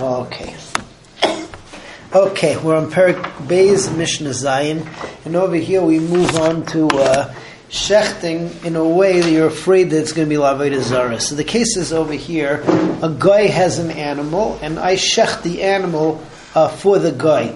Okay. Okay, we're on Perik Beis Mishnah Zayin, and over here we move on to uh, shechting in a way that you're afraid that it's going to be laveda zara. So the case is over here: a guy has an animal, and I shecht the animal uh, for the guy.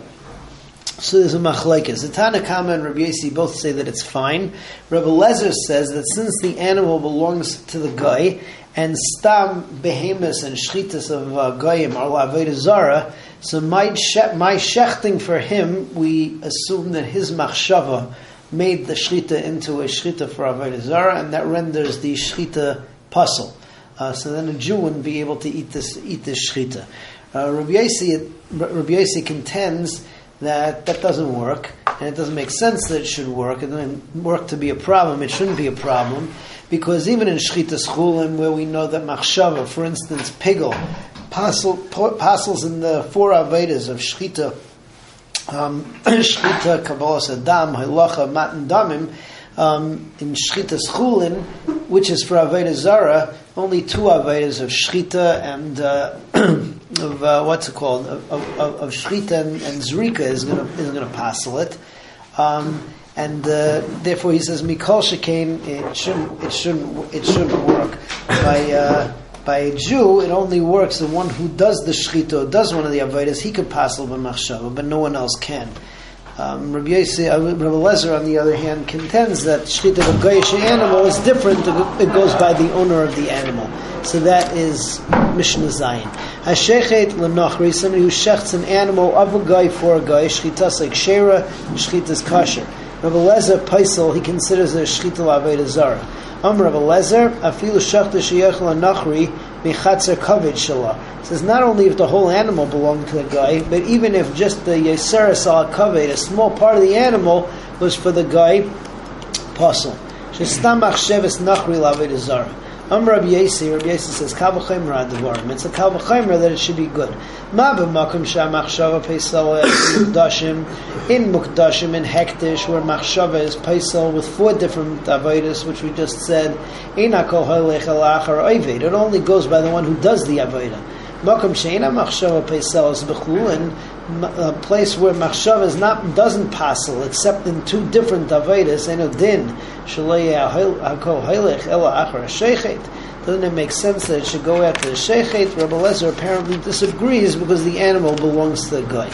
So there's a machlekes. The Tanakama and Rabbi Yossi both say that it's fine. Rabbi Lezer says that since the animal belongs to the guy, and stam behemoths and shchitas of uh, goyim are laveda zara, so my, she- my shechting for him, we assume that his machshava made the shchita into a shchita for avodah zara, and that renders the shchita pasul. Uh, so then a Jew wouldn't be able to eat this eat this shchita. Uh, Rabbi Yossi, Rabbi Yossi contends that that doesn't work, and it doesn't make sense that it should work. It doesn't work to be a problem. It shouldn't be a problem because even in shchita schulin, where we know that machshava, for instance, pigel, passes in the four avedas of shchita, um, shchita, kabbalas adam, halacha, matan damim, um, in shchita schulin, which is for aveda zara, only two avedas of shchita and uh, of uh, what's it called of, of, of shchita and, and zrika is going to is going to passel it. Um, and uh, therefore he says mikol shekain it shouldn't it shouldn't it shouldn't work by uh, by a Jew it only works the one who does the shchita does one of the avodas he could passel b'machshava but no one else can. Um, Rabbi, Yossi, uh, Rabbi Lezer, on the other hand, contends that shchita of a goyish animal is different. It goes by the owner of the animal. So that is Mishnah Zayin. Hashechet l'nochri, somebody who shechts an animal of a guy for a guy, shchitas like shera, shchitas kasher. Rabbi Lezer Paisel, he considers it a shchita l'aveda zara. Am Rabbi Lezer, afilu shechta sheyech l'nochri, mechatzer kavod shalah. Says not only if the whole animal belonged to the guy, but even if just the yeseres al kavod, a small part of the animal, was for the guy, pasul. Shestam achsheves nachri l'aveda zara. Am Rabbi Yossi, Rabbi Yossi says, Kal v'chaymer advarim. It's a kal v'chaymer that it should be good. Ma b'makom sha'machshava peisel mukdashim, in mukdashim, in hektish, where machshava is peisel with four different avodas, which we just said, inakol halech alachar oivid. It only goes by the one who does the avodah. Makom she'ina machshava peisel is b'chulin, a place where machshava is not doesn't passel except in two different avodas and a din doesn't it make sense that it should go after the sheichet? Rabbi Lezer apparently disagrees because the animal belongs to the guy.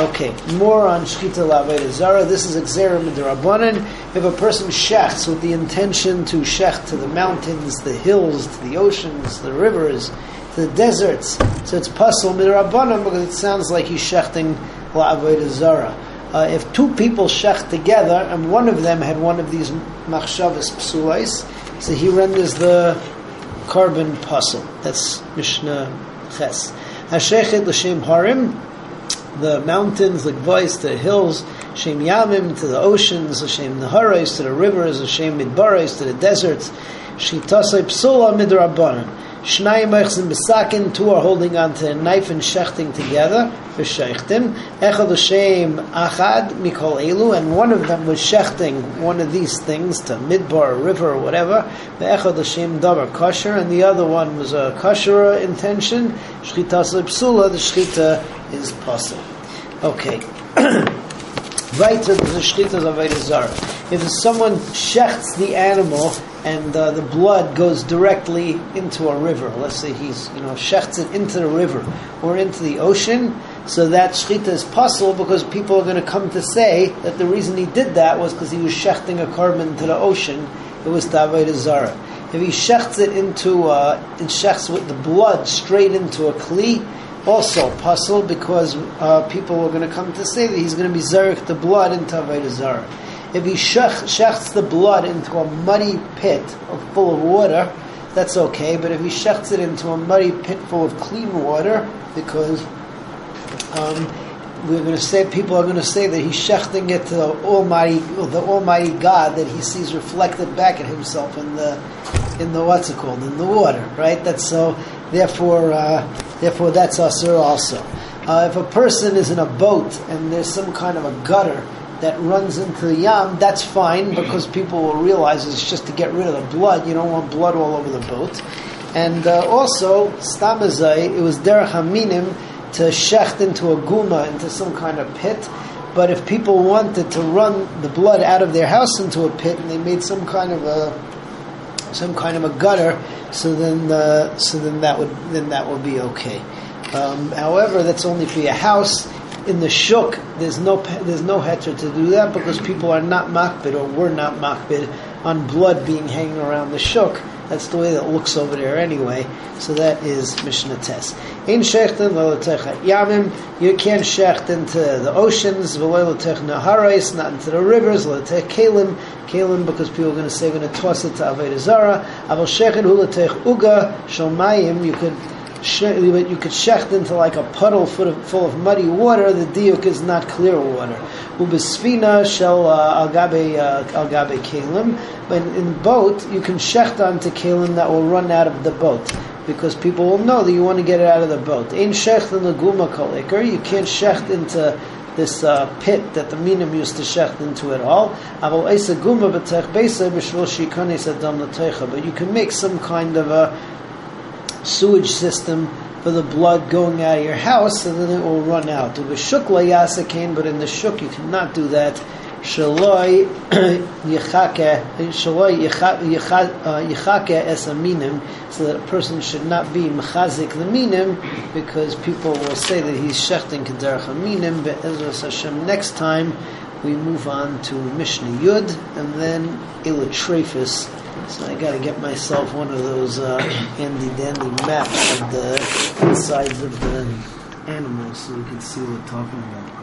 Okay, more on shchita laveda zara. This is exerim rabbanan. If a person shechts with the intention to shecht to the mountains, the hills, to the oceans, the rivers, to the deserts, so it's pasul midrabanan because it sounds like he's shechting laveda zara. Uh, if two people shecht together and one of them had one of these machshavas psulais, so he renders the korban pasul. That's Mishnah Ches. Hashechet l'shem harim, the mountains, the gvois, the hills, Shem Yamim to the oceans, Shem Nahares to the rivers, Shem Midbares to the deserts, Shitasai Psula Midrabanan. Shnayim Echzim Besakin, two are holding onto a knife and shechting together, V'shechtim. Echad Hashem Achad Mikol Elu, and one of them was shechting one of these things to Midbar, a river, or whatever. Echad Hashem Davar Kosher, and the other one was a kosher intention. Shchitas Psula, the shchita is pasul. Okay. Weiter, the shchitas of Zara. If someone shechts the animal and uh, the blood goes directly into a river. Let's say he's, you know, shechts it into the river or into the ocean. So that shchita is pasul because people are going to come to say that the reason he did that was because he was shechting a korban into the ocean. It was Tavayda Zara. If he shechts it into, uh, it shechts with the blood straight into a kli, also pasul because uh, people are going to come to say that he's going to be zarek the blood into Tavayda Zara. If he shechts the blood into a muddy pit full of water, that's okay. But if he shechts it into a muddy pit full of clean water, because um, we're going to say people are going to say that he's shechting it to the Almighty, the Almighty God that he sees reflected back at himself in the in the what's it called in the water, right? That's so. Therefore, uh, therefore, that's usher also. Uh, if a person is in a boat and there's some kind of a gutter that runs into the yam, that's fine because people will realize it's just to get rid of the blood. You don't want blood all over the boat. And uh, also, stamazai, it was derech haminim to shecht into a guma, into some kind of pit. But if people wanted to run the blood out of their house into a pit, and they made some kind of a some kind of a gutter, so then uh, so then that would then that would be okay. Um, however, that's only for your house. In the shuk, there's no there's no heter to do that because people are not makbid or were not makbid on blood being hanging around the shuk. That's the way that looks over there anyway. So that is Mishnah Tes. In Shechten Yamim, you can't shecht into the oceans, Naharais, not into the rivers, Latech Kalim, Kalim because people are going to say we're going to toss it to Avodah Zara. Shechen Hulatech Uga, Shomayim, you could you could shecht into like a puddle full of, full of muddy water. The diuk is not clear water. Ubesfina shel uh, algabe uh, algabe kalim. But in boat, you can shecht onto kalim that will run out of the boat because people will know that you want to get it out of the boat. In shecht in the guma kolikar, you can't shecht into this uh, pit that the minim used to shecht into at all. But you can make some kind of a sewage system for the blood going out of your house, and then it will run out. But in the shuk you cannot do that. Shaloi shaloi uh, yichake es aminim, so that a person should not be mechazik the minim, because people will say that he's shechting kederach aminim. But Ezra Hashem, next time we move on to Mishnah Yud, and then Ilatrefis. So I got to get myself one of those uh, handy dandy maps of the insides of the animals so we can see what we're talking about.